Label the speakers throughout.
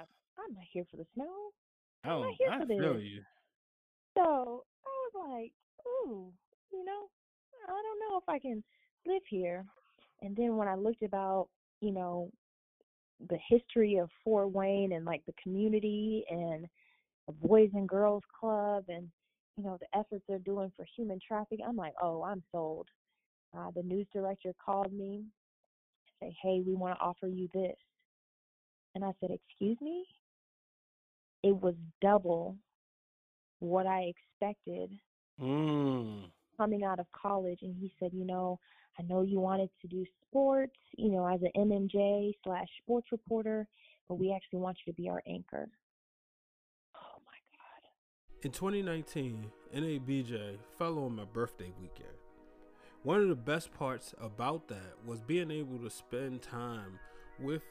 Speaker 1: not I'm not here for the snow. I'm
Speaker 2: Oh,
Speaker 1: not here
Speaker 2: I
Speaker 1: for
Speaker 2: feel
Speaker 1: this.
Speaker 2: you.
Speaker 1: So I was like, ooh, you know, I don't know if I can live here. And then when I looked about, you know, the history of Fort Wayne and like the community and the Boys and Girls Club and, you know, the efforts they're doing for human trafficking, I'm like, oh, I'm sold. Uh, the news director called me and say, hey, we want to offer you this. And I said, excuse me? It was double what I expected
Speaker 2: Mm.
Speaker 1: coming out of college and he said, you know, I know you wanted to do sports, you know, as an MMJ slash sports reporter, but we actually want you to be our anchor. Oh my God.
Speaker 2: In 2019, NABJ fell on my birthday weekend. One of the best parts about that was being able to spend time with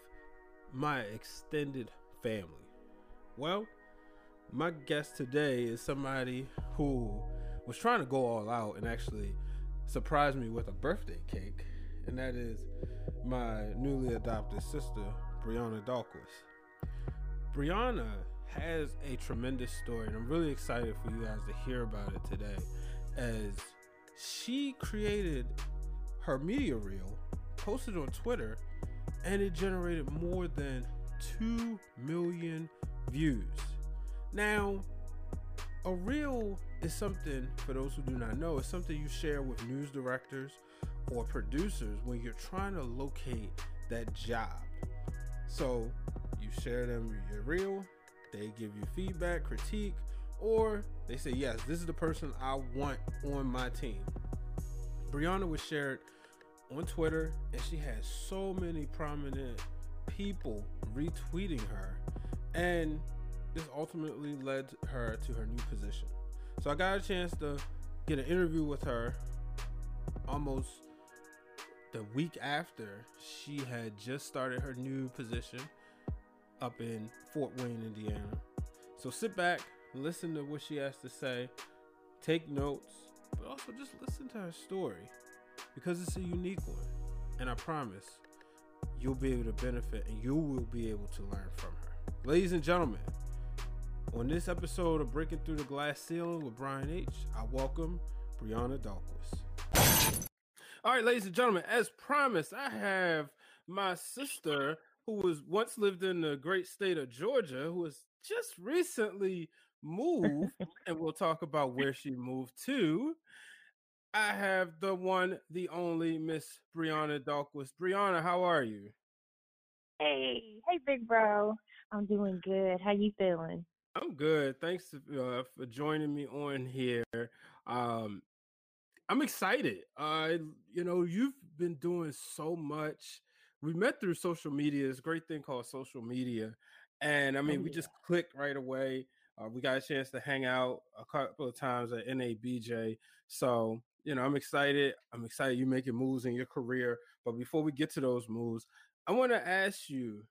Speaker 2: my extended family. Well, my guest today is somebody who was trying to go all out and actually surprise me with a birthday cake, and that is my newly adopted sister, Brianna Dahlquist. Brianna has a tremendous story, and I'm really excited for you guys to hear about it today. As she created her media reel, posted on Twitter, and it generated more than 2 million views. Now, a reel is something, for those who do not know, it's something you share with news directors or producers when you're trying to locate that job. So you share them your reel, they give you feedback, critique, or they say, yes, this is the person I want on my team. Brianna was shared on Twitter, and she has so many prominent people retweeting her, and this ultimately led her to her new position. So I got a chance to get an interview with her almost the week after she had just started her new position up in Fort Wayne, Indiana. So sit back, listen to what she has to say, take notes, but also just listen to her story because it's a unique one. And I promise you'll be able to benefit and you will be able to learn from her. Ladies and gentlemen, on this episode of Breaking Through the Glass Ceiling with Brian H., I welcome Brianna Dahlquist. All right, ladies and gentlemen, as promised, I have my sister who was once lived in the great state of Georgia, who has just recently moved, and we'll talk about where she moved to. I have the one, the only Miss Brianna Dahlquist. Brianna, how are you?
Speaker 1: Hey, hey, big bro. I'm doing good. How you feeling?
Speaker 2: I'm good. Thanks uh, for joining me on here. Um, I'm excited. Uh, you know, you've been doing so much. We met through social media. This great thing called social media, and I mean,
Speaker 1: Oh
Speaker 2: we just clicked right away. Uh, we got a chance to hang out a couple of times at NABJ. So, you know, I'm excited. I'm excited you're making moves in your career. But before we get to those moves, I want to ask you,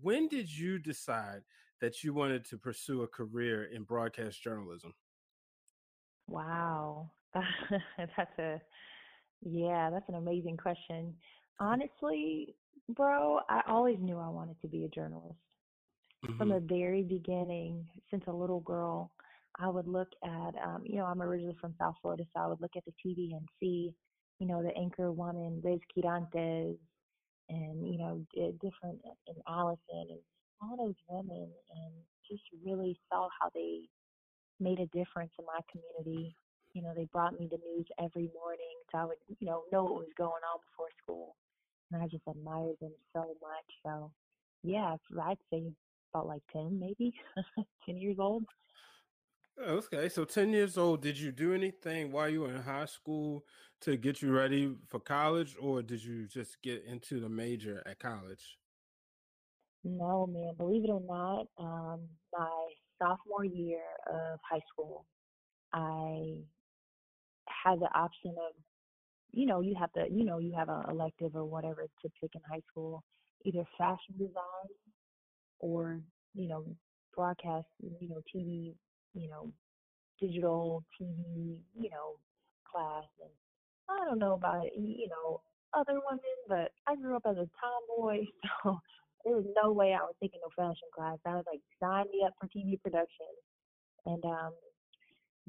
Speaker 2: when did you decide that you wanted to pursue a career in broadcast journalism?
Speaker 1: Wow. that's a yeah, that's an amazing question. Honestly, bro, I always knew I wanted to be a journalist. From
Speaker 2: Mhm.
Speaker 1: the very beginning, since a little girl, I would look at um, you know, I'm originally from South Florida, so I would look at the TV and see, you know, the anchor woman, Liz Quirantes, and you know, di- different and Allison and all those women and just really saw how they made a difference in my community. You know, they brought me the news every morning so I would, you know, know what was going on before school. And I just admired them so much. So yeah, I'd say about like ten maybe. ten years old.
Speaker 2: Okay, so 10 years old, did you do anything while you were in high school to get you ready for college, or did you just get into the major at college?
Speaker 1: No, man, believe it or not, um, my sophomore year of high school, I had the option of, you know, you have to, you know, you have an elective or whatever to pick in high school, either fashion design or, you know, broadcast, you know, TV, you know, digital TV, you know, class. And I don't know about, you know, other women, but I grew up as a tomboy, so there was no way I was taking no fashion class. I was like, sign me up for TV production. And um,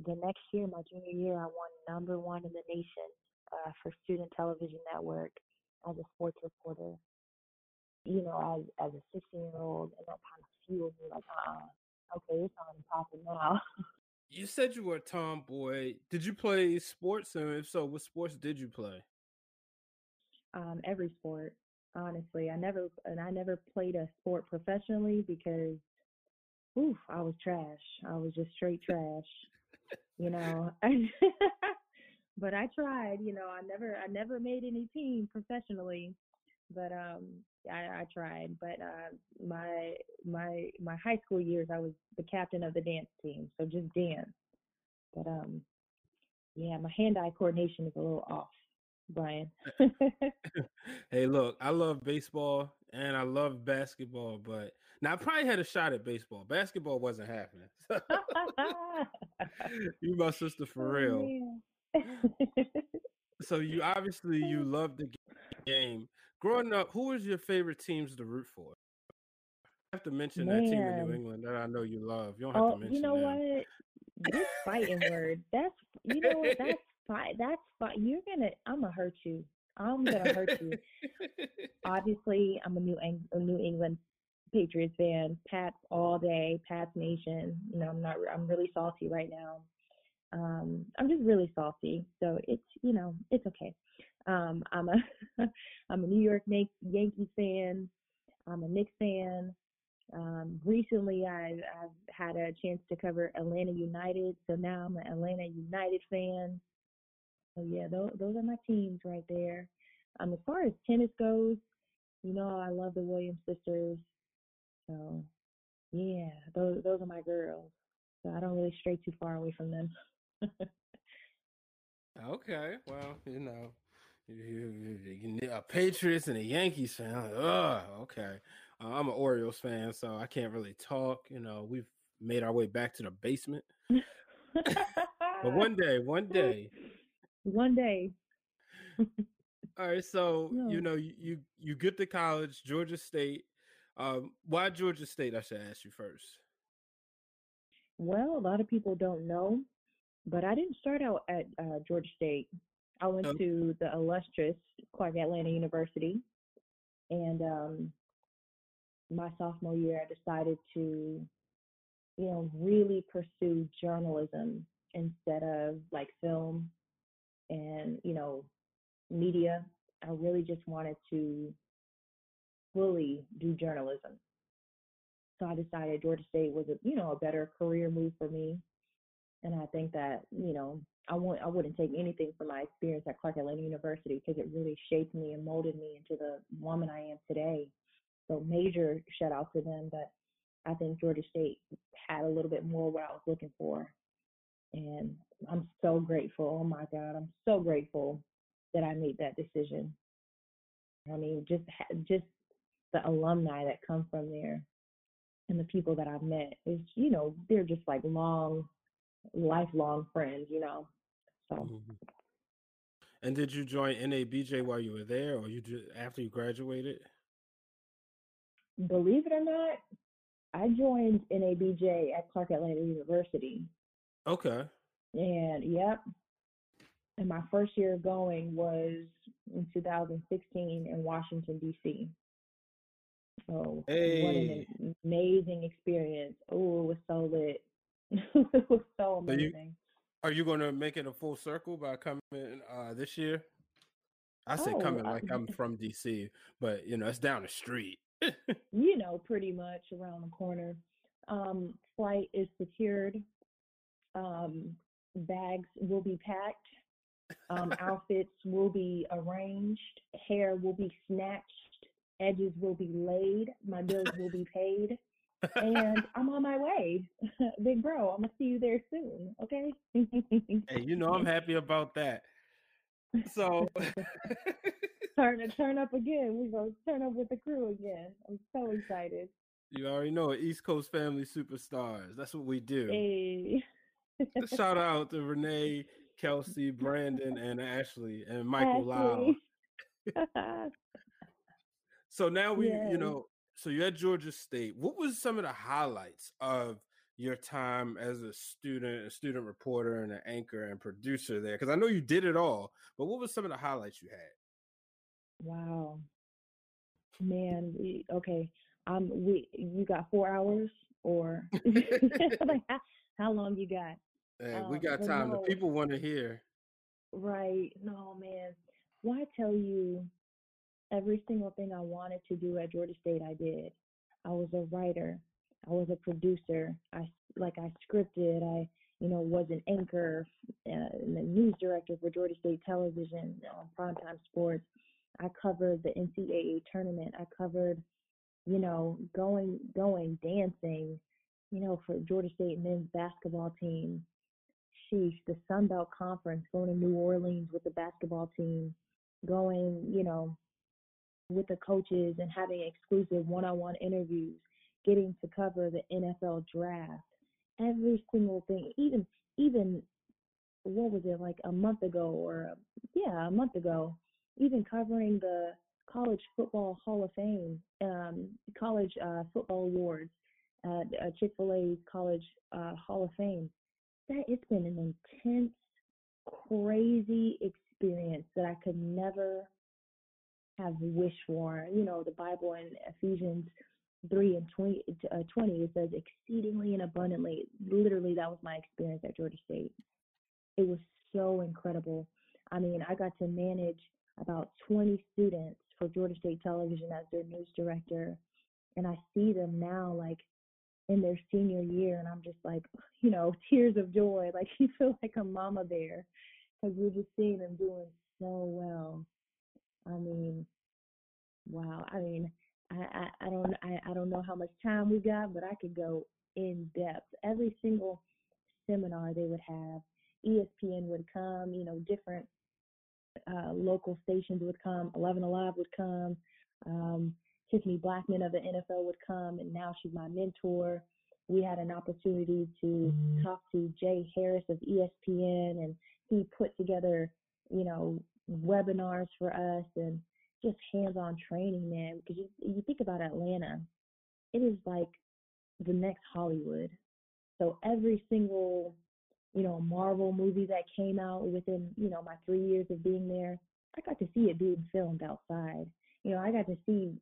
Speaker 1: the next year, my junior year, I won number one in the nation uh, for Student Television Network as a sports reporter. You know, as as a 16 year old, and that kind of fueled me. Like, uh, okay, it's on popping now.
Speaker 2: you said you were a tomboy. Did you play sports? And if so, what sports did you play?
Speaker 1: Um, every sport, honestly. I never and I never played a sport professionally because, oof, I was trash. I was just straight trash. you know. but I tried. You know, I never I never made any team professionally, but um I, I tried. But uh, my my my high school years, I was the captain of the dance team, so just dance. But um, yeah, my hand-eye coordination is a little off, Brian.
Speaker 2: hey, look, I love baseball and I love basketball, but now I probably had a shot at baseball. Basketball wasn't happening. you my sister for oh, real. so you obviously you love the game. Growing up, who was your favorite teams to root for? I have to mention Man. that team in New England that I know you love. You don't have
Speaker 1: oh,
Speaker 2: to mention. That.
Speaker 1: You know
Speaker 2: them.
Speaker 1: what? This fighting word. That's you know what? That's fine. That's fine. You're gonna. I'm gonna hurt you. I'm gonna hurt you. Obviously, I'm a New Eng- a New England Patriots fan. Pats all day. Pats Nation. You know, I'm not. I'm really salty right now. Um, I'm just really salty. So it's you know it's okay. Um, I'm a I'm a New York Yankees fan. I'm a Knicks fan. Um, recently, I've, I've had a chance to cover Atlanta United, so now I'm an Atlanta United fan. So yeah, those, those are my teams right there. Um, as far as tennis goes, you know I love the Williams sisters. So yeah, those those are my girls. So I don't really stray too far away from them.
Speaker 2: okay, well, you know, a Patriots and a Yankees fan. Like, oh, okay. Uh, I'm an Orioles fan, so I can't really talk. You know, we've made our way back to the basement. but one day, one day,
Speaker 1: one day.
Speaker 2: All right, so no. you know you you get to college, Georgia State. Um, why Georgia State? I should ask you first.
Speaker 1: Well, a lot of people don't know, but I didn't start out at uh, Georgia State. I went oh. to the illustrious Clark Atlanta University, and um, my sophomore year, I decided to, you know, really pursue journalism instead of like film and you know media. I really just wanted to fully do journalism. So I decided Georgia State was a you know a better career move for me, and I think that you know I want I wouldn't take anything from my experience at Clark Atlanta University because it really shaped me and molded me into the woman I am today. So major shout out to them, but I think Georgia State had a little bit more what I was looking for, and I'm so grateful. Oh my God, I'm so grateful that I made that decision. I mean, just just the alumni that come from there and the people that I've met is, you know, they're just like long, lifelong friends, you know. So. Mm-hmm.
Speaker 2: And did you join NABJ while you were there, or you just after you graduated?
Speaker 1: Believe it or not, I joined NABJ at Clark Atlanta University.
Speaker 2: Okay.
Speaker 1: And yep. And my first year going was in 2016 in Washington, D.C. So hey. what an amazing experience. Oh, it was so lit. it was so amazing.
Speaker 2: So you, are you going to make it a full circle by coming uh, this year? I say oh, coming like I, I'm from DC, but you know, it's down the street.
Speaker 1: you know, pretty much around the corner. Um, flight is secured. Um, bags will be packed. Um, outfits will be arranged. Hair will be snatched. Edges will be laid. My bills will be paid. And I'm on my way. Big bro, I'm gonna see you there soon. Okay.
Speaker 2: hey, you know I'm happy about that. So
Speaker 1: turn to turn up again. We go turn up with the crew again. I'm so excited.
Speaker 2: You already know it. East Coast family superstars. That's what we do.
Speaker 1: Hey.
Speaker 2: Shout out to Renee, Kelsey, Brandon, and Ashley, and Michael Lau. so now we, yes. you know, so you're at Georgia State. What was some of the highlights of your time as a student, a student reporter, and an anchor and producer there? Because I know you did it all, but what was some of the highlights you had?
Speaker 1: Wow, man. We, okay, um, we you got four hours or like how, how, long you got?
Speaker 2: Hey, um, we got time. No, the people want to hear.
Speaker 1: Right. No, man. Why tell you every single thing I wanted to do at Georgia State, I did. I was a writer. I was a producer. I like I scripted. I you know was an anchor uh, and a news director for Georgia State Television on primetime sports. I covered the NCAA tournament. I covered you know going going dancing. You know for Georgia State men's basketball team. Sheesh, the Sun Belt Conference, going to New Orleans with the basketball team, going you know with the coaches and having exclusive one-on-one interviews, getting to cover the NFL draft, every single thing, even even what was it like a month ago or yeah, a month ago, even covering the college football Hall of Fame, um, college uh, football awards at uh, Chick Fil A's College uh, Hall of Fame. That it's been an intense, crazy experience that I could never have wish for. You know, the Bible in Ephesians 3 and 20, uh, 20, it says exceedingly and abundantly. Literally, that was my experience at Georgia State. It was so incredible. I mean, I got to manage about 20 students for Georgia State Television as their news director. And I see them now, like in their senior year, and I'm just like, you know, tears of joy. Like you feel like a mama bear because you're just seeing them doing so well. I mean, wow. I mean, I, I, I don't I, I don't know how much time we got, but I could go in depth. Every single seminar they would have, ESPN would come, you know, different uh, local stations would come, 11 Alive would come, um, Tiffany Blackmon of the NFL would come, and now she's my mentor. We had an opportunity to mm-hmm. talk to Jay Harris of ESPN, and he put together, you know, webinars for us and just hands-on training, man. Because you you think about Atlanta, it is like the next Hollywood. So every single, you know, Marvel movie that came out within, you know, my three years of being there, I got to see it being filmed outside. You know, I got to see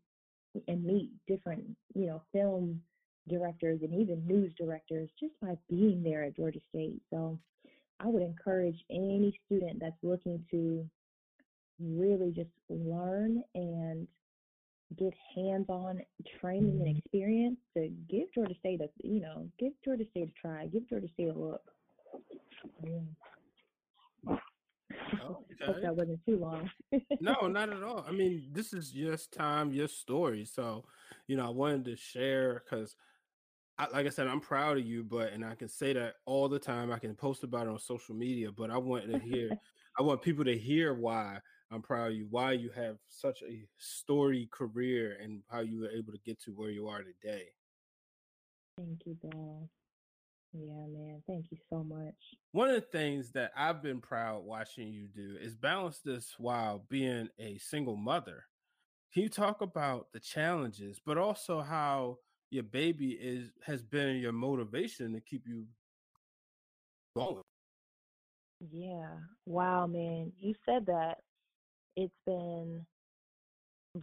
Speaker 1: and meet different, you know, film directors and even news directors just by being there at Georgia State. So I would encourage any student that's looking to really just learn and get hands-on training and mm-hmm. experience to give Georgia State a you know give Georgia State a try, give Georgia State a look. Yeah. Okay. Hope that wasn't too long.
Speaker 2: no, not at all. I mean, this is just time, your story. So, you know, I wanted to share because I, like I said, I'm proud of you, but and I can say that all the time. I can post about it on social media, but I want to hear, I want people to hear why I'm proud of you, why you have such a storied career, and how you were able to get to where you are today.
Speaker 1: Thank you, Bill. Yeah, man. Thank you so much.
Speaker 2: One of the things that I've been proud watching you do is balance this while being a single mother. Can you talk about the challenges, but also how your baby is has been your motivation to keep you going.
Speaker 1: Yeah. Wow, man. You said that. It's been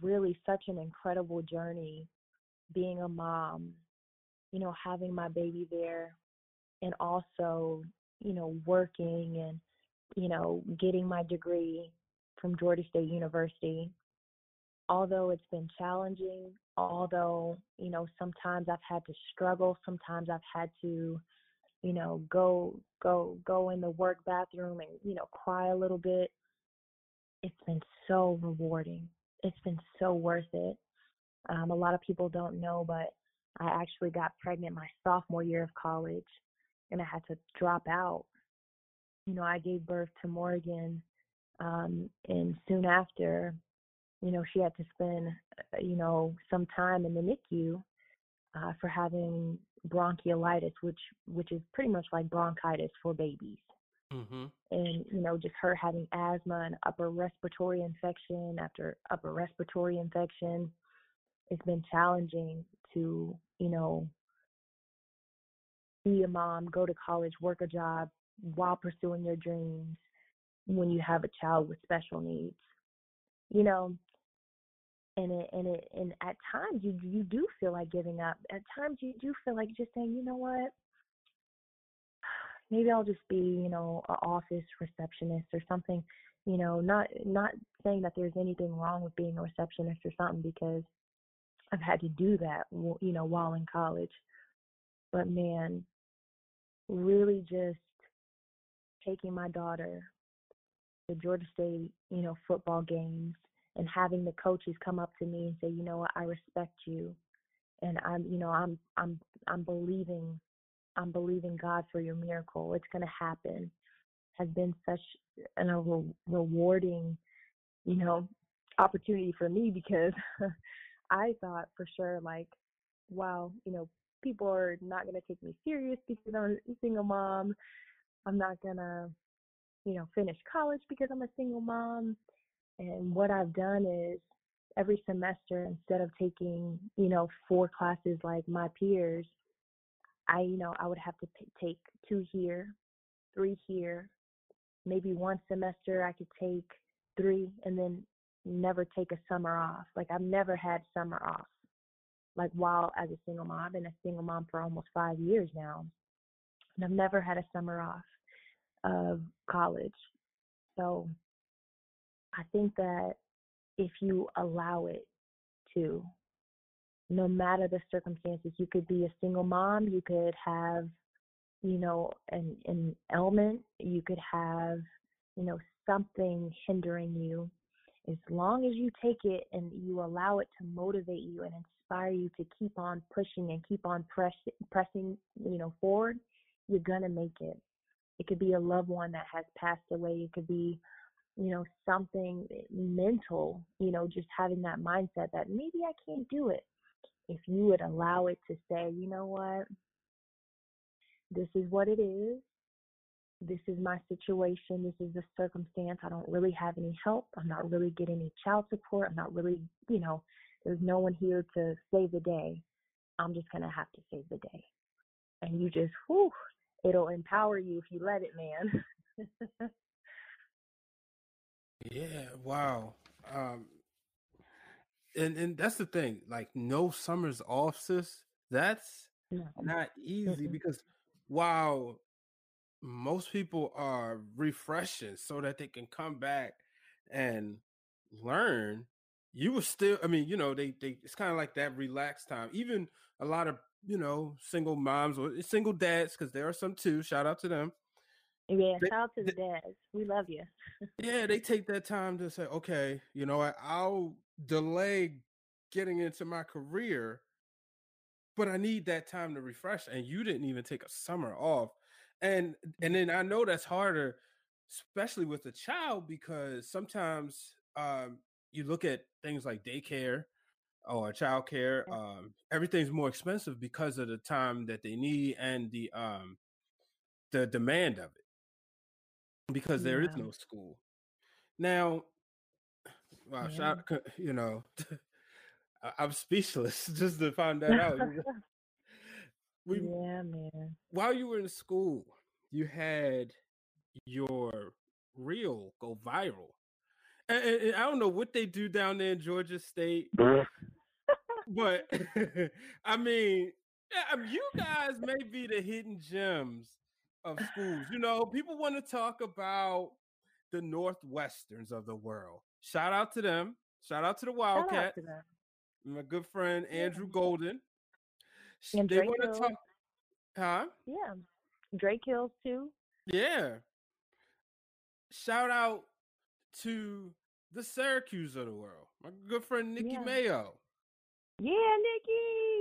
Speaker 1: really such an incredible journey being a mom, you know, having my baby there and also, you know, working and, you know, getting my degree from Georgia State University although it's been challenging, although, you know, sometimes I've had to struggle, sometimes I've had to, you know, go go go in the work bathroom and, you know, cry a little bit. It's been so rewarding. It's been so worth it. Um, a lot of people don't know, but I actually got pregnant my sophomore year of college and I had to drop out. You know, I gave birth to Morgan um, and soon after you know, she had to spend, uh, you know, some time in the NICU uh, for having bronchiolitis, which which is pretty much like bronchitis for babies. Mm-hmm. And you know, just her having asthma and upper respiratory infection after upper respiratory infection. it's been challenging to, you know, be a mom, go to college, work a job while pursuing your dreams when you have a child with special needs. You know, and it and it and at times you you do feel like giving up. At times you do feel like just saying, you know what? Maybe I'll just be, you know, an office receptionist or something. You know, not not saying that there's anything wrong with being a receptionist or something because I've had to do that, you know, while in college. But man, really just taking my daughter to Georgia State, you know, football games and having the coaches come up to me and say, you know what, I respect you, and I'm, you know, I'm, I'm, I'm believing, I'm believing God for your miracle. It's going to happen. Has been such an, a re- rewarding, you know, opportunity for me because I thought for sure, like, wow, you know, people are not going to take me serious because I'm a single mom. I'm not going to, you know, finish college because I'm a single mom. And what I've done is every semester, instead of taking, you know, four classes like my peers, I, you know, I would have to p- take two here, three here. Maybe one semester I could take three and then never take a summer off. Like I've never had summer off. Like while as a single mom, I've been a single mom for almost five years now. And I've never had a summer off of college. So I think that if you allow it to, no matter the circumstances, you could be a single mom, you could have, you know, an, an ailment, you could have, you know, something hindering you. As long as you take it and you allow it to motivate you and inspire you to keep on pushing and keep on press, pressing, you know, forward, you're gonna make it. It could be a loved one that has passed away. It could be you know, something mental, you know, just having that mindset that maybe I can't do it. If you would allow it to say, you know what, this is what it is. This is my situation. This is the circumstance. I don't really have any help. I'm not really getting any child support. I'm not really, you know, there's no one here to save the day. I'm just going to have to save the day. And you just, whew, it'll empower you if you let it, man.
Speaker 2: Yeah, wow. Um and and that's the thing, like no summers off, sis. That's
Speaker 1: No.
Speaker 2: not easy because while most people are refreshing so that they can come back and learn, you were still I mean, you know, they they it's kind of like that relaxed time. Even a lot of, you know, single moms or single dads, because there are some too, shout out to them.
Speaker 1: Yeah,
Speaker 2: They,
Speaker 1: shout out to the dads. We love you.
Speaker 2: Yeah, they take that time to say, okay, you know what, I'll delay getting into my career, but I need that time to refresh. And you didn't even take a summer off. And and then I know that's harder, especially with a child, because sometimes um you look at things like daycare or childcare, um, everything's more expensive because of the time that they need and the um the demand of it, because there is
Speaker 1: Yeah.
Speaker 2: no school. Now, Wow,
Speaker 1: Yeah.
Speaker 2: shout, you know, I'm speechless just to find that out. We
Speaker 1: yeah, man.
Speaker 2: while you were in school, you had your reel go viral, and, and- and I don't know what they do down there in Georgia State, but I mean, I mean, um, you guys may be the hidden gems of schools. You know, people want to talk about the Northwesterns of the world. Shout out to them. Shout out to the Wildcats.
Speaker 1: to
Speaker 2: my good friend
Speaker 1: Yeah.
Speaker 2: Andrew Golden.
Speaker 1: And
Speaker 2: They want to talk, huh?
Speaker 1: Yeah. Drake Hills too.
Speaker 2: Yeah. Shout out to the Syracuse of the world. My good friend Nikki
Speaker 1: Yeah.
Speaker 2: Mayo.
Speaker 1: Yeah,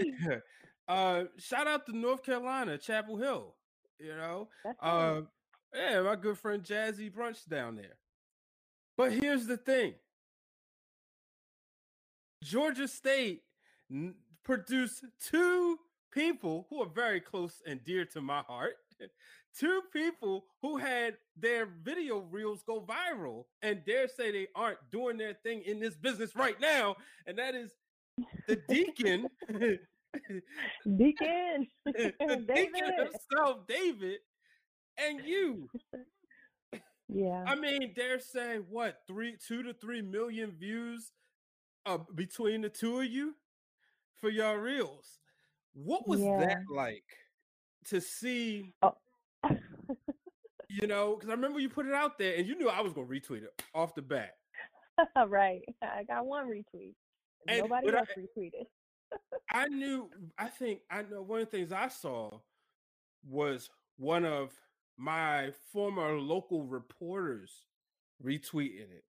Speaker 1: Nikki.
Speaker 2: uh, shout out to North Carolina, Chapel Hill. You know, uh, yeah, my good friend Jazzy Brunch down there. But here's the thing Georgia State n- produced two people who are very close and dear to my heart. Two people who had their video reels go viral and dare say they aren't doing their thing in this business right now. And that is the deacon,
Speaker 1: Deacon,
Speaker 2: the deacon himself, David, and you.
Speaker 1: Yeah.
Speaker 2: I mean, they're saying what three, two to three million views uh, between the two of you for your reels. What was
Speaker 1: Yeah.
Speaker 2: that like to see?
Speaker 1: Oh.
Speaker 2: You know, because I remember you put it out there, and you knew I was gonna retweet it off the bat.
Speaker 1: right. I got one retweet.
Speaker 2: And-
Speaker 1: Nobody
Speaker 2: but I-
Speaker 1: else retweeted.
Speaker 2: I knew. I think I know. One of the things I saw was one of my former local reporters retweeting it,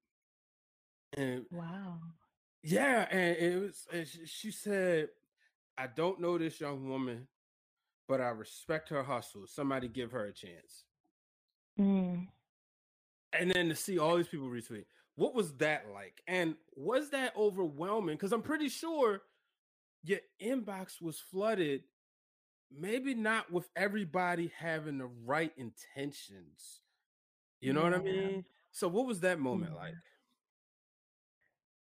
Speaker 2: and
Speaker 1: Wow.
Speaker 2: yeah, and it was. And she, she said, "I don't know this young woman, but I respect her hustle. Somebody give her a chance."
Speaker 1: Mm.
Speaker 2: And then to see all these people retweet, what was that like? And was that overwhelming? Because I'm pretty sure your inbox was flooded, maybe not with everybody having the right intentions. You know what I mean? So what was that moment
Speaker 1: Yeah.
Speaker 2: like?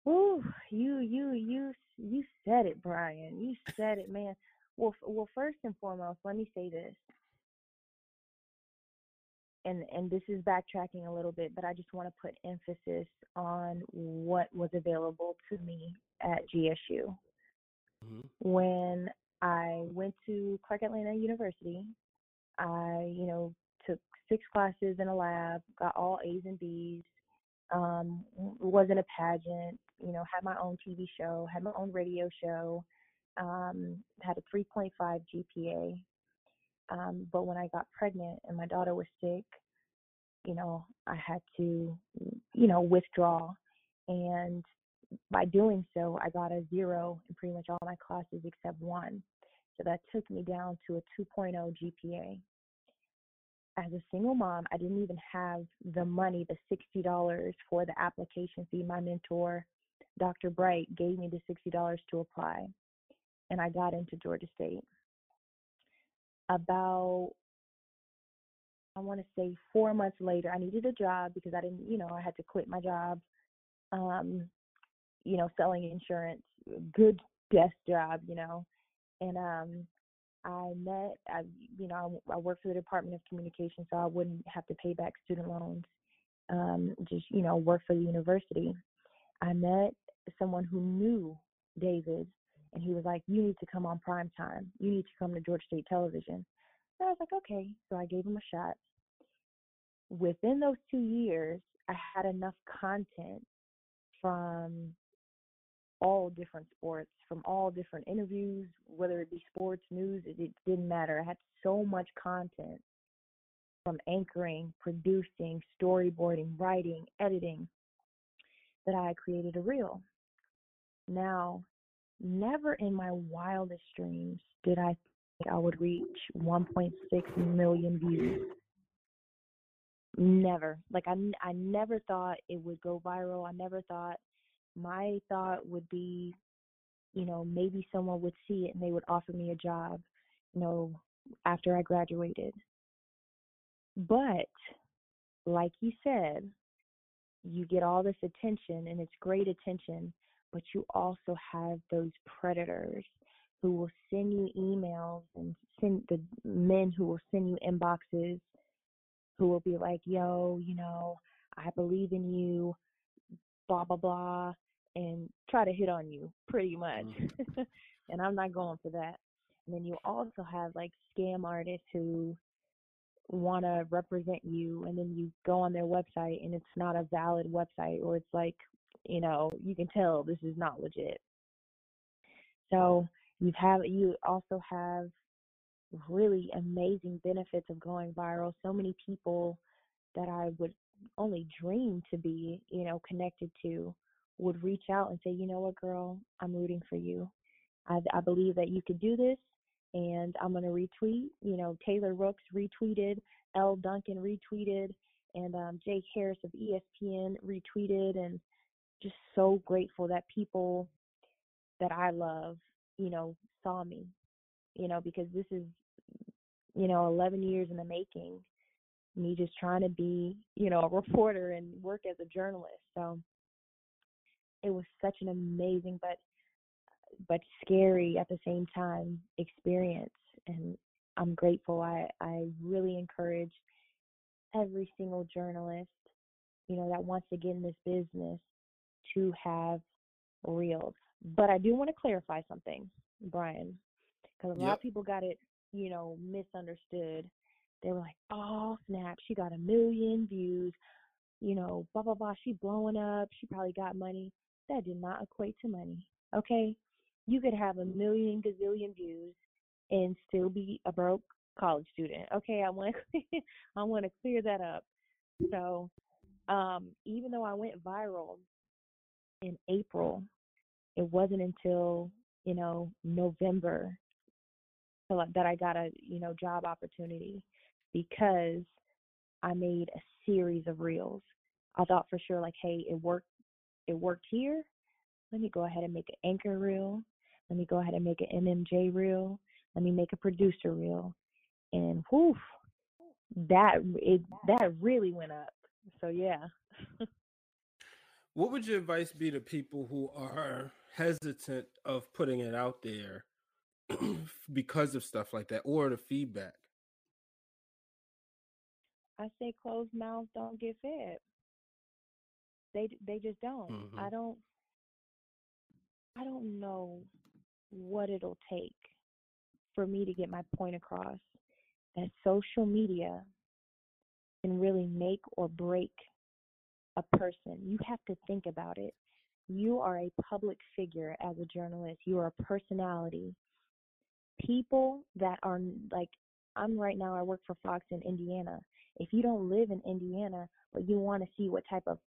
Speaker 1: Ooh, you, you, you, you said it, Brian. You said it, man. Well, f- well, first and foremost, let me say this, and and this is backtracking a little bit, but I just want to put emphasis on what was available to me at GSU.
Speaker 2: Mhm.
Speaker 1: when I went to Clark Atlanta University, I, you know, took six classes in a lab, got all A's and B's, um, was in a pageant, you know, had my own TV show, had my own radio show, um, had a 3.5 GPA. Um, but when I got pregnant and my daughter was sick, you know, I had to, you know, withdraw. And by doing so, I got a zero in pretty much all my classes except one. So that took me down to a 2.0 GPA. As a single mom, I didn't even have the money, the $60 for the application fee. My mentor, Dr. Bright, gave me the $60 to apply, and I got into Georgia State. About, I want to say four months later, I needed a job because I didn't, you know, I had to quit my job um, you know, selling insurance, good desk job, you know. And um I met I you know, I, I worked for the Department of Communication so I wouldn't have to pay back student loans. Um just, you know, work for the university. I met someone who knew David and he was like, You need to come on prime time. You need to come to Georgia State Television. And I was like, Okay. So I gave him a shot. Within those two years, I had enough content from all different sports, from all different interviews, whether it be sports, news, it, it didn't matter. I had so much content from anchoring, producing, storyboarding, writing, editing that I created a reel. Now, never in my wildest dreams did I think I would reach 1.6 million views. Never. Like I, I never thought it would go viral. I never thought my thought would be, you know, maybe someone would see it and they would offer me a job, you know, after I graduated. But like you said, you get all this attention and it's great attention, but you also have those predators who will send you emails and send the men who will send you inboxes who will be like, yo, you know, I believe in you, blah, blah, blah, and try to hit on you pretty much. Mm-hmm. and I'm not going for that. And then you also have like scam artists who want to represent you, and then you go on their website and it's not a valid website, or it's like, you know, you can tell this is not legit. So you have you also have really amazing benefits of going viral. So many people that I would only dream to be, you know, connected to would reach out and say, you know what, girl, I'm rooting for you. I, I believe that you could do this, and I'm going to retweet. You know, Taylor Rooks retweeted, Elle Duncan retweeted, and um, Jay Harris of ESPN retweeted, and just so grateful that people that I love, you know, saw me, you know, because this is, you know, 11 years in the making. Me just trying to be, you know, a reporter and work as a journalist. So it was such an amazing, but but scary at the same time experience. And I'm grateful. I, I really encourage every single journalist, you know, that wants to get in this business to have reels. But I do want to clarify something, Brian, because a lot of people got it, you know, misunderstood. They were like, "Oh snap, she got a million views, you know, blah blah blah. She's blowing up. She probably got money." That did not equate to money. Okay, you could have a million gazillion views and still be a broke college student. Okay, I want to I want to clear that up. So, um, even though I went viral in April, it wasn't until you know November that that I got a you know job opportunity because I made a series of reels. I thought for sure like, hey, it worked. It worked here. Let me go ahead and make an anchor reel. Let me go ahead and make an MMJ reel. Let me make a producer reel. And whew, that it that really went up. So yeah.
Speaker 2: What would your advice be to people who are hesitant of putting it out there because of stuff like that or the feedback?
Speaker 1: I say closed mouths don't get fed. They they just don't. I
Speaker 2: Mhm.
Speaker 1: don't I don't know what it'll take for me to get my point across that social media can really make or break a person. You have to think about it. You are a public figure as a journalist. You are a personality. People that are like I'm right now I work for Fox in Indiana. If you don't live in Indiana but you want to see what type of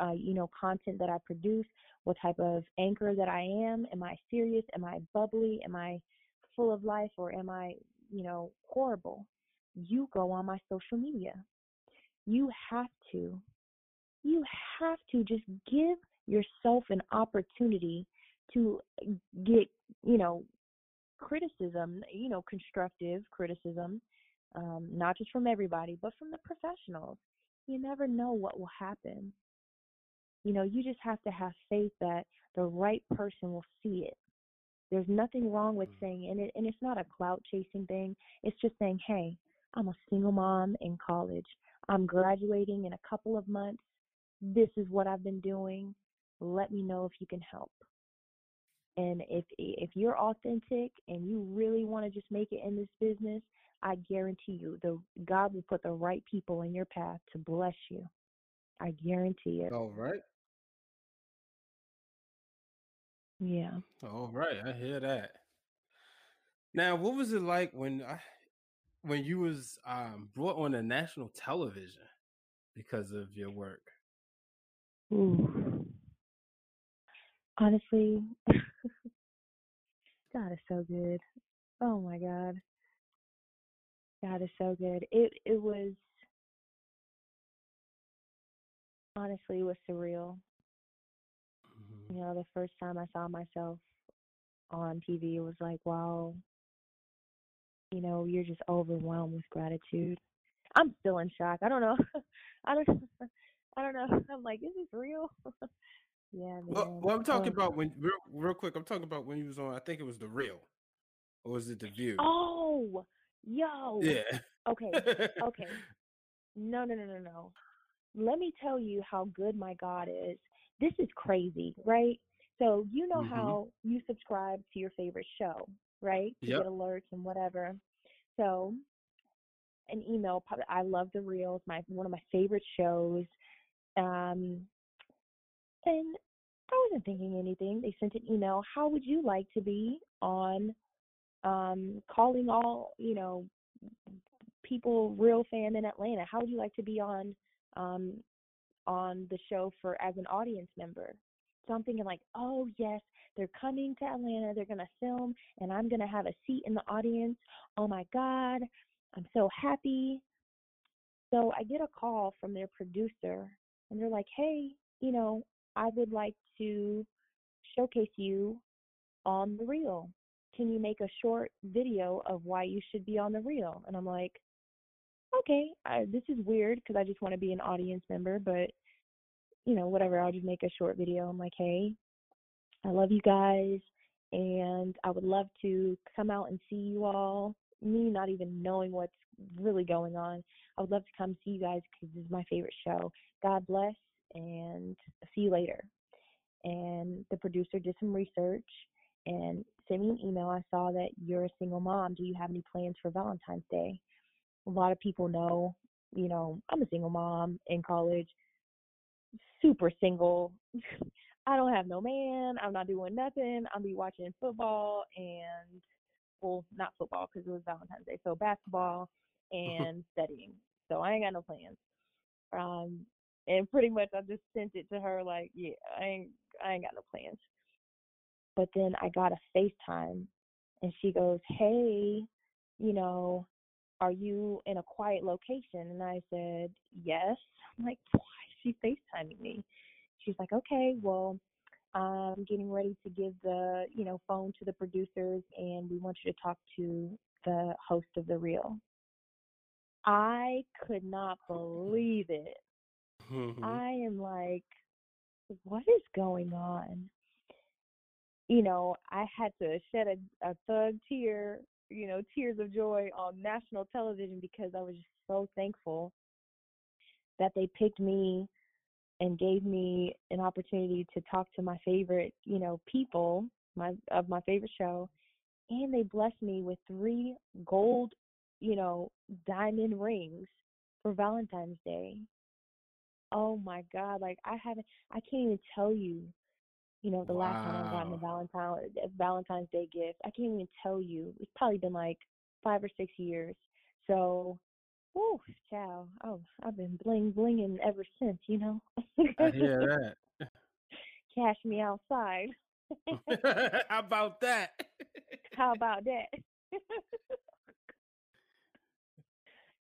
Speaker 1: uh, you know, content that I produce, what type of anchor that I am. Am I serious? Am I bubbly? Am I full of life or am I, you know, horrible? You go on my social media. You have to. You have to just give yourself an opportunity to get, you know, criticism, you know, constructive criticism, um, not just from everybody, but from the professionals. You never know what will happen you know, you just have to have faith that the right person will see it. There's nothing wrong with
Speaker 2: Mhm.
Speaker 1: saying, and it, and it's not a clout chasing thing. It's just saying, hey, I'm a single mom in college. I'm graduating in a couple of months. This is what I've been doing. Let me know if you can help. And if if you're authentic and you really want to just make it in this business, I guarantee you, the God will put the right people in your path to bless you. I guarantee it.
Speaker 2: All right.
Speaker 1: Yeah.
Speaker 2: All right. I hear that. Now, what was it like when I when you was um brought on a national television because of your work?
Speaker 1: Ooh. Honestly, God is so good. Oh my God. God is so good. It it was honestly was surreal.
Speaker 2: Mhm.
Speaker 1: You know, the first time I saw myself on TV it was like, wow, you know, you're just overwhelmed with gratitude. I'm still in shock. I don't know. I don't I don't know. I'm like, is this real? yeah,
Speaker 2: Well,
Speaker 1: man.
Speaker 2: well, I'm talking about when real, real quick. I'm talking about when you was on. I think it was the real, or was it the View?
Speaker 1: Oh, yo.
Speaker 2: Yeah.
Speaker 1: Okay. Okay. No, no, no, no, no. Let me tell you how good my God is. This is crazy, right? So, you know
Speaker 2: Mhm.
Speaker 1: how you subscribe to your favorite show, right? To
Speaker 2: Yep.
Speaker 1: get alerts and whatever. So, an email, pop- I love The Reels, my one of my favorite shows. Um, and I wasn't thinking anything. They sent an email. How would you like to be on um, calling all, you know, people real fan in Atlanta? How would you like to be on um, on the show for as an audience member? So I'm thinking like, oh yes, they're coming to Atlanta. They're gonna film, and I'm gonna have a seat in the audience. Oh my God, I'm so happy. So I get a call from their producer, and they're like, hey, you know, I would like to showcase you on the Real. Can you make a short video of why you should be on the Real? And I'm like, okay, I, this is weird because I just want to be an audience member, but you know, whatever. I'll just make a short video. I'm like, hey, I love you guys, and I would love to come out and see you all. Me not even knowing what's really going on. I would love to come see you guys because this is my favorite show. God bless and see you later. And the producer did some research and sent me an email. I saw that you're a single mom. Do you have any plans for Valentine's Day? A lot of people know, you know, I'm a single mom in college, super single. I don't have no man. I'm not doing nothing. I'll be watching football and, well, not football because it was Valentine's Day. So basketball and studying. So I ain't got no plans. Um, and pretty much I just sent it to her like, yeah, I ain't, I ain't got no plans. But then I got a FaceTime and she goes, Hey, you know, are you in a quiet location? And I said, Yes. I'm like, why is she FaceTiming me? She's like, Okay, well, I'm getting ready to give the, you know, phone to the producers and we want you to talk to the host of the Real. I could not believe it.
Speaker 2: Mhm.
Speaker 1: I am like, what is going on? You know, I had to shed a, a thug tear, you know, tears of joy on national television because I was just so thankful that they picked me and gave me an opportunity to talk to my favorite, you know, people, my of my favorite show, and they blessed me with three gold, you know, diamond rings for Valentine's Day. Oh my God, like I haven't, I can't even tell you, you know, the last time I got a Valentine a Valentine's Day gift. I can't even tell you. It's probably been like five or six years. So, whew, ciao. Oh, I've been bling blinging ever since, you know.
Speaker 2: I hear
Speaker 1: Cash me outside.
Speaker 2: How about that?
Speaker 1: How about that?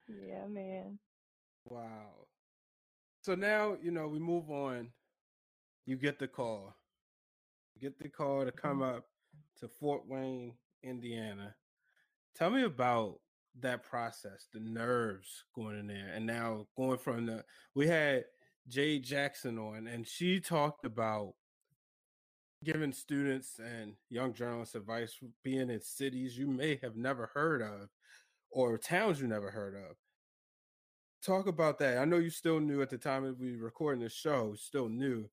Speaker 1: yeah, man.
Speaker 2: wow. So now, you know, we move on. You get the call. Get the call to come
Speaker 1: Mhm.
Speaker 2: up to Fort Wayne, Indiana. Tell me about that process, the nerves going in there, and now going from the. We had Jade Jackson on, and she talked about giving students and young journalists advice being in cities you may have never heard of or towns you never heard of. Talk about that. I know you still knew at the time of we recording the show, still new,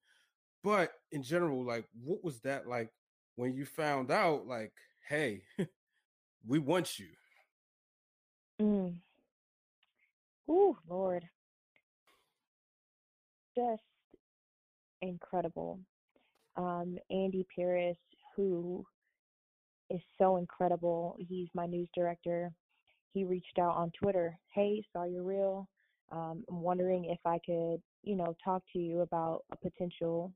Speaker 2: but in general, like, what was that like when you found out, like, hey, we want you?
Speaker 1: Mm. Ooh, Lord. Just incredible. Um, Andy Paris, who is so incredible. He's my news director. He reached out on Twitter. Hey, saw your reel. Um, I'm wondering if I could, you know, talk to you about a potential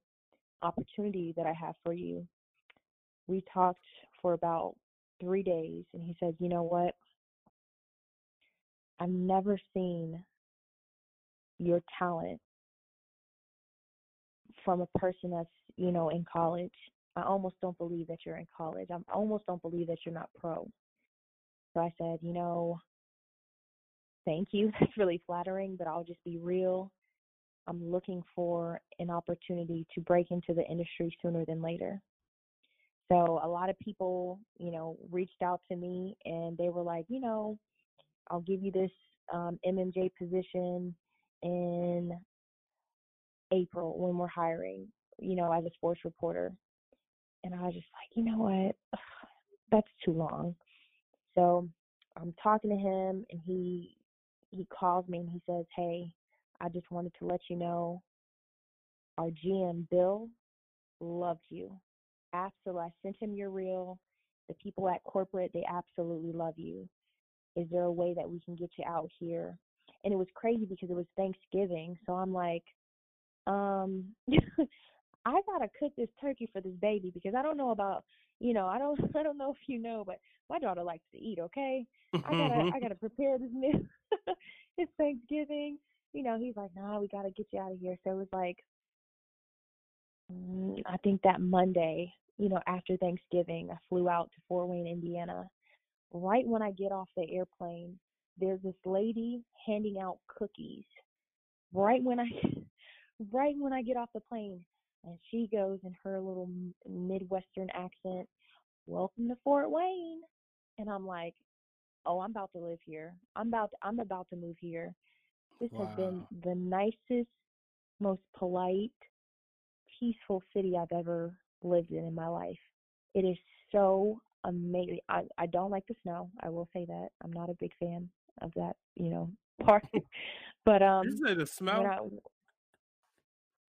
Speaker 1: opportunity that I have for you. We talked for about three days, and he says, you know what? I've never seen your talent from a person that's, you know, in college. I almost don't believe that you're in college. I almost don't believe that you're not pro. So I said, you know, thank you. That's really flattering, but I'll just be real. I'm looking for an opportunity to break into the industry sooner than later. So a lot of people, you know, reached out to me and they were like, you know, I'll give you this um, MMJ position in April when we're hiring, you know, as a sports reporter. And I was just like, you know what? That's too long. So I'm talking to him and he he calls me and he says, Hey, I just wanted to let you know our GM Bill loved you. Absolutely. I sent him your reel. The people at corporate, they absolutely love you. Is there a way that we can get you out here? And it was crazy because it was Thanksgiving. So I'm like, um, I gotta cook this turkey for this baby because I don't know about, you know, I don't, I don't know if you know, but my daughter likes to eat. Okay, I gotta, I gotta prepare this meal. it's Thanksgiving. You know, he's like, nah, we gotta get you out of here. So it was like, mm, I think that Monday, you know, after Thanksgiving, I flew out to Fort Wayne, Indiana. Right when I get off the airplane, there's this lady handing out cookies. Right when I, right when I get off the plane, and she goes in her little Midwestern accent, welcome to Fort Wayne. And I'm like, oh, I'm about to live here. I'm about to, I'm about to move here. This wow. has been the nicest, most polite, peaceful city I've ever lived in in my life. It is so amazing. I, I don't like the snow. I will say that. I'm not a big fan of that, you know, part. but um
Speaker 2: You said the smell? I,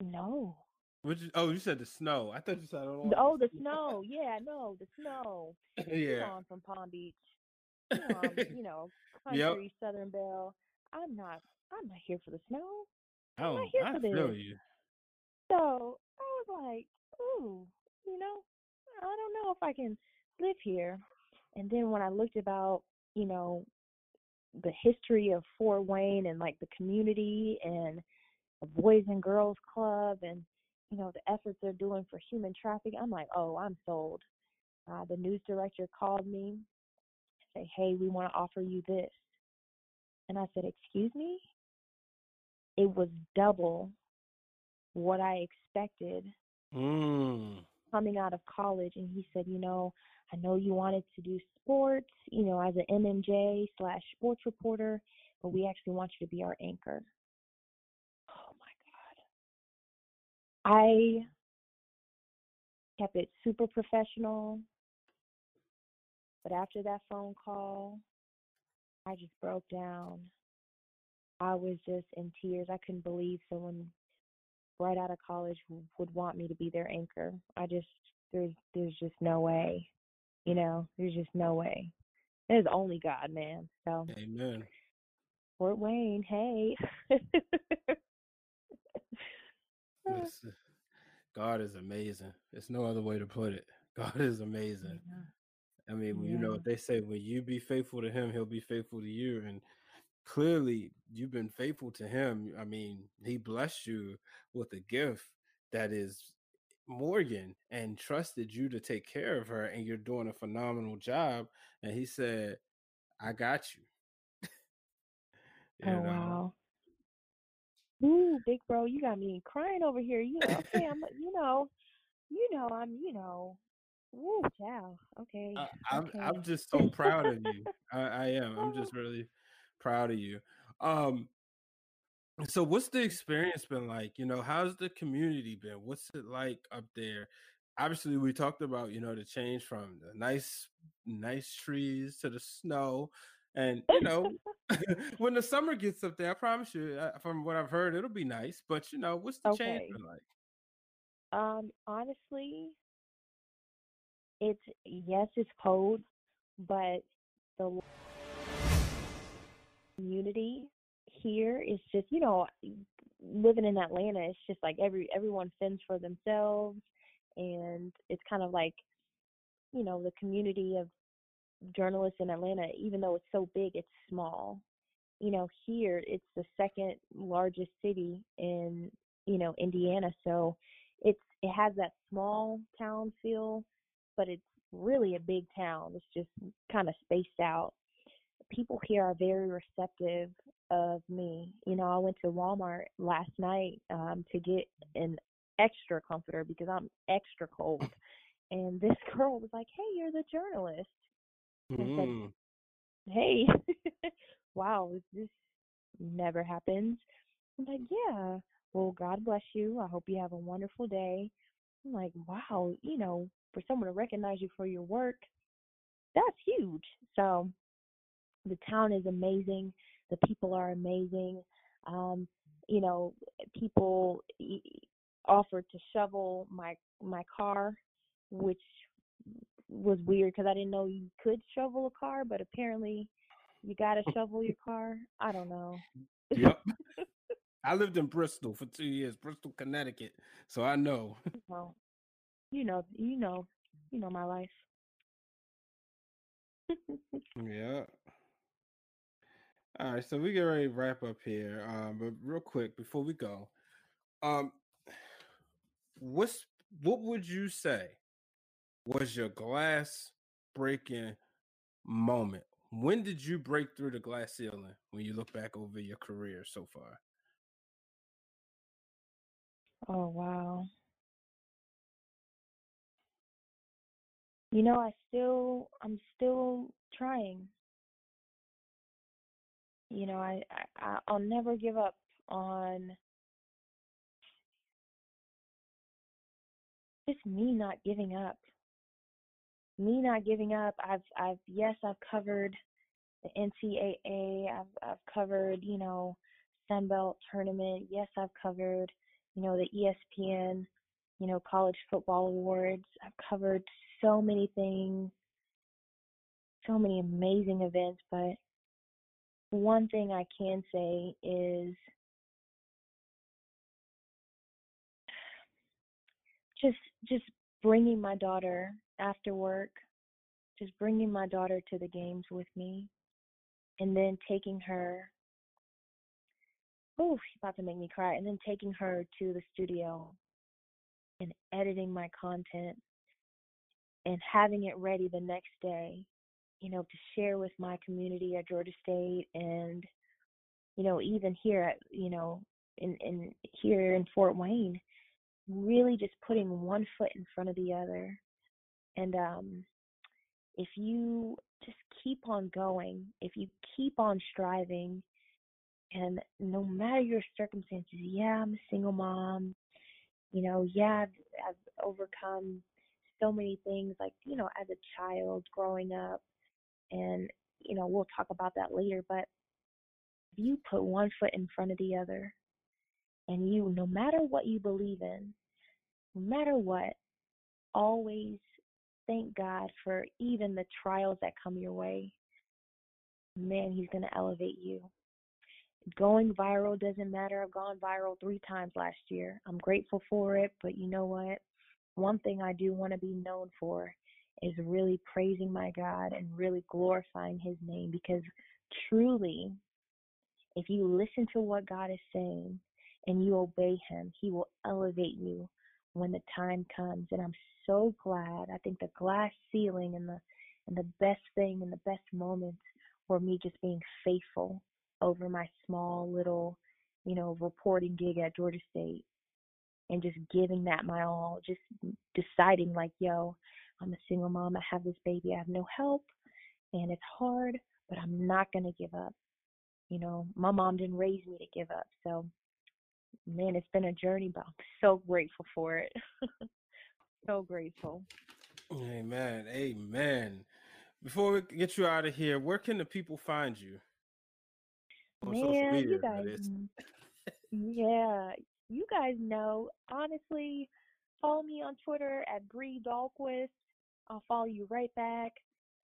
Speaker 1: no.
Speaker 2: Which oh, you said the snow. I thought you said
Speaker 1: oh, oh the snow. Yeah, no, the snow. yeah. I'm from Palm Beach. You know, you know country yep. Southern Belle. I'm not. I'm not here for the snow. I'm oh, not here I for feel this. you. So I was like, ooh, you know, I don't know if I can live here. And then when I looked about, you know, the history of Fort Wayne and like the community and the Boys and Girls Club and you know the efforts they're doing for human trafficking, I'm like, oh, I'm sold. Uh, the news director called me, say, hey, we want to offer you this, and I said, excuse me. It was double what I expected
Speaker 2: mm.
Speaker 1: coming out of college, and he said, you know, I know you wanted to do sports, you know, as an MMJ slash sports reporter, but we actually want you to be our anchor. Oh my God. I kept it super professional. But after that phone call, I just broke down. I was just in tears. I couldn't believe someone right out of college would want me to be their anchor. I just there's there's just no way. You know, there's just no way. There's only God, man. So
Speaker 2: Amen.
Speaker 1: Fort Wayne, hey.
Speaker 2: God is amazing. There's no other way to put it. God is amazing. Yeah. I mean, yeah. you know, they say when you be faithful to him, he'll be faithful to you. And clearly you've been faithful to him. I mean, he blessed you with a gift that is Morgan and trusted you to take care of her, and you're doing a phenomenal job. And he said, I got you.
Speaker 1: you oh, know? wow. Ooh, big bro, you got me crying over here. You know, okay, I'm, you know, you know, I'm, you know, Woo, ciao. Okay.
Speaker 2: I, I'm, okay. I'm just so proud of you. I, I am. I'm just really proud of you. Um, so what's the experience been like? You know, how's the community been? What's it like up there? Obviously, we talked about, you know, the change from the nice, nice trees to the snow. And, you know, when the summer gets up there, I promise you, uh, from what I've heard, it'll be nice. But, you know, what's the okay. change been like?
Speaker 1: Um, honestly, it's yes, it's cold, but the community here is just you know living in Atlanta. It's just like every everyone fends for themselves, and it's kind of like you know the community of journalists in Atlanta. Even though it's so big, it's small. You know, here it's the second largest city in you know Indiana, so it's it has that small town feel, but it's really a big town. It's just kind of spaced out people here are very receptive of me. You know, I went to Walmart last night um, to get an extra comforter because I'm extra cold. And this girl was like, "Hey, you're the journalist."
Speaker 2: Mm. Said,
Speaker 1: hey, wow, this never happens. I'm like, yeah. Well, God bless you. I hope you have a wonderful day. I'm like, wow, you know, for someone to recognize you for your work, that's huge. So the town is amazing. The people are amazing. Um, you know, people offered to shovel my my car, which was weird because I didn't know you could shovel a car, but apparently you got to shovel your car. I don't know.
Speaker 2: Yep. I lived in Bristol for two years, Bristol, Connecticut, so I know.
Speaker 1: Well, you know, you know, you know my life.
Speaker 2: yeah. All right, so we get ready to wrap up here. Um, but real quick before we go, um, what's what would you say was your glass breaking moment? When did you break through the glass ceiling? When you look back over your career so far?
Speaker 1: Oh wow. you know, I still I'm still trying. You know, I, I I'll never give up on just me not giving up. Me not giving up. I've I've yes, I've covered the NCAA. I've I've covered, you know, Sunbelt tournament. Yes, I've covered, you know, the ESPN, you know, college football awards. I've covered so many things, so many amazing events, but one thing I can say is just just bringing my daughter after work, just bringing my daughter to the games with me, and then taking her. Oh, she's about to make me cry. And then taking her to the studio and editing my content and having it ready the next day, you know, to share with my community at Georgia State and, you know, even here at, you know, in, in here in Fort Wayne, really just putting one foot in front of the other. And um, if you just keep on going, if you keep on striving, and no matter your circumstances, yeah, I'm a single mom, you know, yeah, I've, I've overcome so many things, like, you know, as a child growing up, and, you know, we'll talk about that later, but if you put one foot in front of the other, and you, no matter what you believe in, no matter what, always thank God for even the trials that come your way. Man, He's going to elevate you. Going viral doesn't matter. I've gone viral three times last year. I'm grateful for it, but you know what? One thing I do want to be known for is really praising my God and really glorifying His name because truly, if you listen to what God is saying and you obey Him, He will elevate you when the time comes. And I'm so glad. I think the glass ceiling and the and the best thing and the best moments were me just being faithful over my small little, you know, reporting gig at Georgia State and just giving that my all, just deciding like, yo, I'm a single mom, I have this baby, I have no help and it's hard, but I'm not gonna give up. You know, my mom didn't raise me to give up. So man, it's been a journey, but I'm so grateful for it. so grateful.
Speaker 2: Amen. Amen. Before we get you out of here, where can the people find you?
Speaker 1: On man, media, you guys, yeah, you guys know. Honestly, follow me on Twitter at Bree Dahlquist. I'll follow you right back.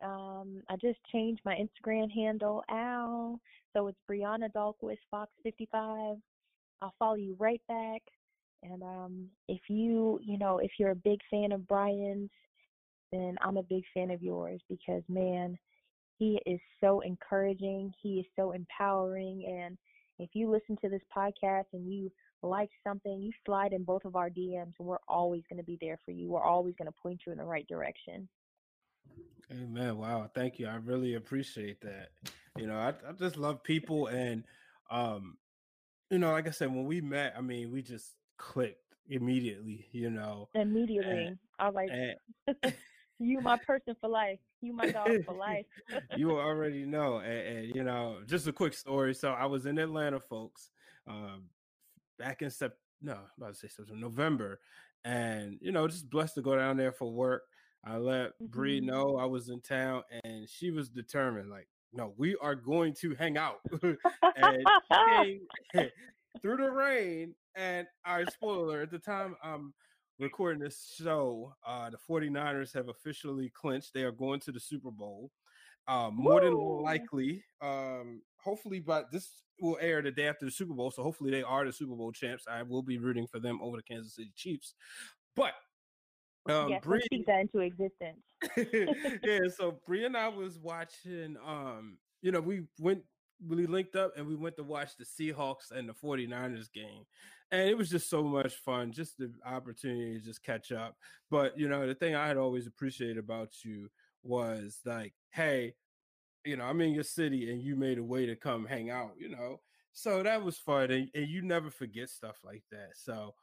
Speaker 1: Um, I just changed my Instagram handle, Ow. So it's Brianna Dahlquist Fox 55. I'll follow you right back. And um, if you, you know, if you're a big fan of Brian's, then I'm a big fan of yours because man, he is so encouraging. He is so empowering. And if you listen to this podcast and you like something, you slide in both of our DMs, and we're always going to be there for you. We're always going to point you in the right direction.
Speaker 2: Amen. Wow. Thank you. I really appreciate that. You know, I, I just love people and um you know, like I said, when we met, I mean, we just clicked immediately, you know.
Speaker 1: Immediately. And, I like, and, you my person for life. You my dog for life.
Speaker 2: you already know. And, and, you know, just a quick story. So I was in Atlanta, folks, um, back in Sep no, I'm about to say September, November. And, you know, just blessed to go down there for work. I let mm-hmm. Bree know I was in town and she was determined, like, no, we are going to hang out. and through the rain. And our spoiler at the time I'm recording this show, uh, the 49ers have officially clinched. They are going to the Super Bowl. Um, more than likely, um, hopefully, but this will air the day after the Super Bowl. So hopefully they are the Super Bowl champs. I will be rooting for them over the Kansas City Chiefs. But
Speaker 1: um, yes, Bree, speak that into existence.
Speaker 2: yeah, so Bree and I was watching. Um, you know, we went, we linked up, and we went to watch the Seahawks and the 49ers game, and it was just so much fun. Just the opportunity to just catch up. But you know, the thing I had always appreciated about you was like, hey, you know, I'm in your city, and you made a way to come hang out. You know, so that was fun, and, and you never forget stuff like that. So,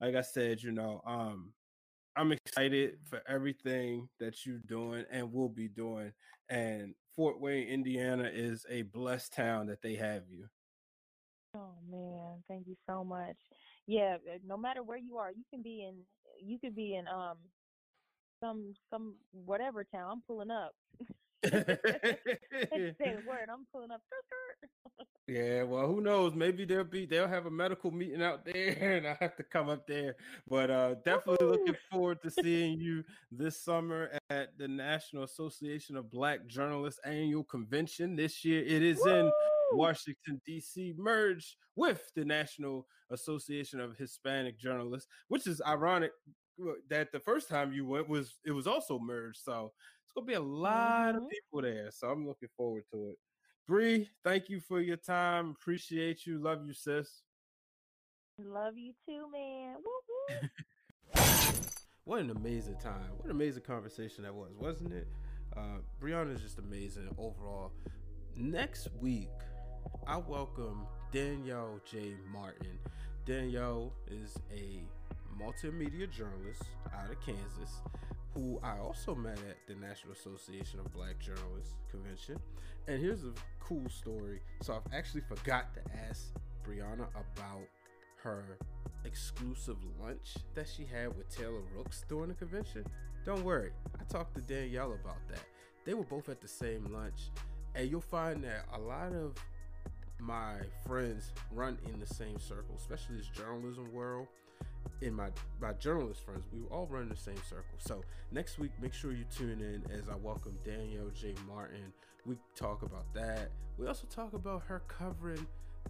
Speaker 2: like I said, you know, um, I'm excited for everything that you're doing and will be doing. And Fort Wayne, Indiana is a blessed town that they have you.
Speaker 1: Oh man, thank you so much. Yeah, uh, no matter where you are, you can be in you could be in um some some whatever town. I'm pulling up. Say the word. I'm pulling up.
Speaker 2: yeah, well, who knows? Maybe they'll be they'll have a medical meeting out there, and I have to come up there. But uh, definitely Woo-hoo! looking forward to seeing you this summer at the National Association of Black Journalists annual convention. This year, it is Woo! in Washington D.C. Merged with the National Association of Hispanic Journalists, which is ironic that the first time you went was it was also merged. So gonna be a lot mm-hmm. of people there. So I'm looking forward to it. Bree, thank you for your time. Appreciate you. Love you, sis.
Speaker 1: Love you too, man.
Speaker 2: What an amazing time. What an amazing conversation that was, wasn't it? Uh, Brianna is just amazing overall. Next week, I welcome Danielle J. Martin. Danielle is a multimedia journalist out of Kansas who I also met at the National Association of Black Journalists convention. And here's a cool story. So I've actually forgot to ask Brianna about her exclusive lunch that she had with Taylor Rooks during the convention. Don't worry, I talked to Danielle about that. They were both at the same lunch, and you'll find that a lot of my friends run in the same circle, especially this journalism world in my my journalist friends, we all run in the same circle. So next week, make sure you tune in as I welcome Danielle J. Martin. We talk about that. We also talk about her covering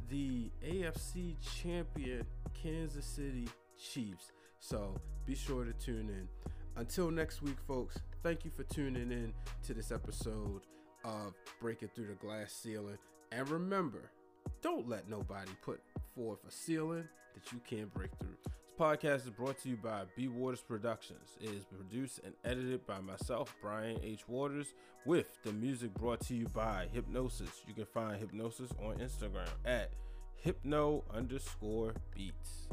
Speaker 2: the AFC champion Kansas City Chiefs. So be sure to tune in. Until next week, folks, thank you for tuning in to this episode of Breaking Through the Glass Ceiling. And remember, don't let nobody put forth a ceiling that you can't break through podcast is brought to you by B Waters Productions. It is produced and edited by myself, Brian H. Waters, with the music brought to you by Hypnosis. You can find Hypnosis on Instagram at hypno underscore beats.